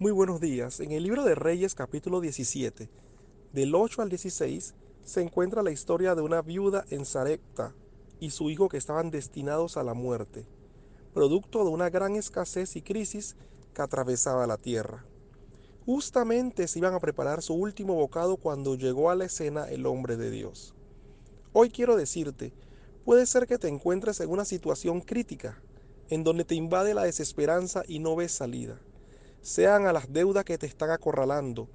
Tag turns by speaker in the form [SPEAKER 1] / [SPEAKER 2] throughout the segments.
[SPEAKER 1] Muy buenos días. En el libro de Reyes capítulo 17, del 8 al 16, se encuentra la historia de una viuda en Sarepta y su hijo que estaban destinados a la muerte, producto de una gran escasez y crisis que atravesaba la tierra. Justamente se iban a preparar su último bocado cuando llegó a la escena el hombre de Dios. Hoy quiero decirte, puede ser que te encuentres en una situación crítica, en donde te invade la desesperanza y no ves salida sean a las deudas que te están acorralando,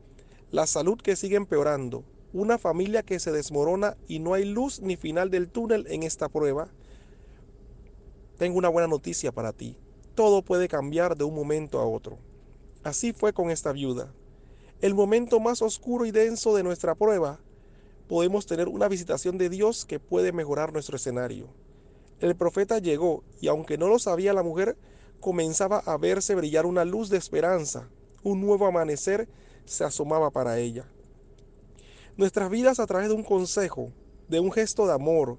[SPEAKER 1] la salud que sigue empeorando, una familia que se desmorona y no hay luz ni final del túnel en esta prueba, tengo una buena noticia para ti. Todo puede cambiar de un momento a otro. Así fue con esta viuda. El momento más oscuro y denso de nuestra prueba, podemos tener una visitación de Dios que puede mejorar nuestro escenario. El profeta llegó y aunque no lo sabía la mujer, comenzaba a verse brillar una luz de esperanza. Un nuevo amanecer se asomaba para ella. Nuestras vidas a través de un consejo, de un gesto de amor,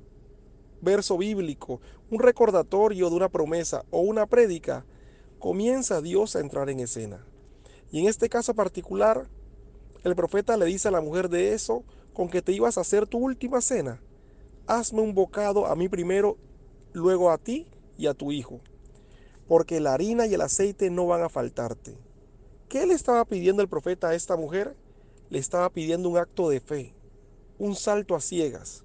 [SPEAKER 1] verso bíblico, un recordatorio de una promesa o una prédica, comienza Dios a entrar en escena. Y en este caso particular, el profeta le dice a la mujer de eso, con que te ibas a hacer tu última cena, hazme un bocado a mí primero, luego a ti y a tu hijo porque la harina y el aceite no van a faltarte. ¿Qué le estaba pidiendo el profeta a esta mujer? Le estaba pidiendo un acto de fe, un salto a ciegas.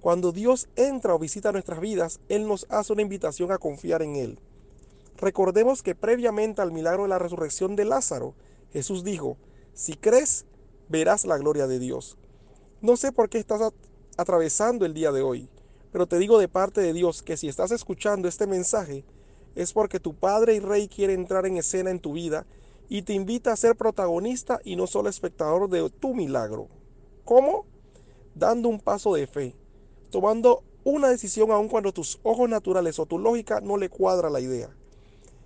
[SPEAKER 1] Cuando Dios entra o visita nuestras vidas, Él nos hace una invitación a confiar en Él. Recordemos que previamente al milagro de la resurrección de Lázaro, Jesús dijo, si crees, verás la gloria de Dios. No sé por qué estás atravesando el día de hoy, pero te digo de parte de Dios que si estás escuchando este mensaje, es porque tu Padre y Rey quiere entrar en escena en tu vida y te invita a ser protagonista y no solo espectador de tu milagro. ¿Cómo? Dando un paso de fe, tomando una decisión aun cuando tus ojos naturales o tu lógica no le cuadra la idea.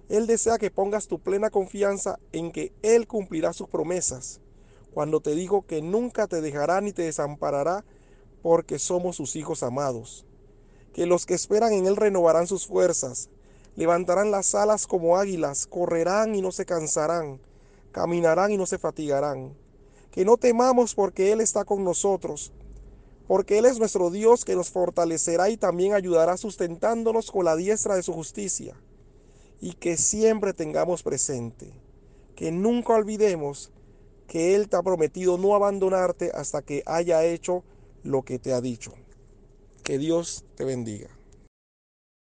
[SPEAKER 1] Él desea que pongas tu plena confianza en que Él cumplirá sus promesas, cuando te digo que nunca te dejará ni te desamparará, porque somos sus hijos amados. Que los que esperan en Él renovarán sus fuerzas, Levantarán las alas como águilas, correrán y no se cansarán, caminarán y no se fatigarán. Que no temamos porque Él está con nosotros, porque Él es nuestro Dios que nos fortalecerá y también ayudará sustentándonos con la diestra de su justicia. Y que siempre tengamos presente, que nunca olvidemos que Él te ha prometido no abandonarte hasta que haya hecho lo que te ha dicho. Que Dios te bendiga.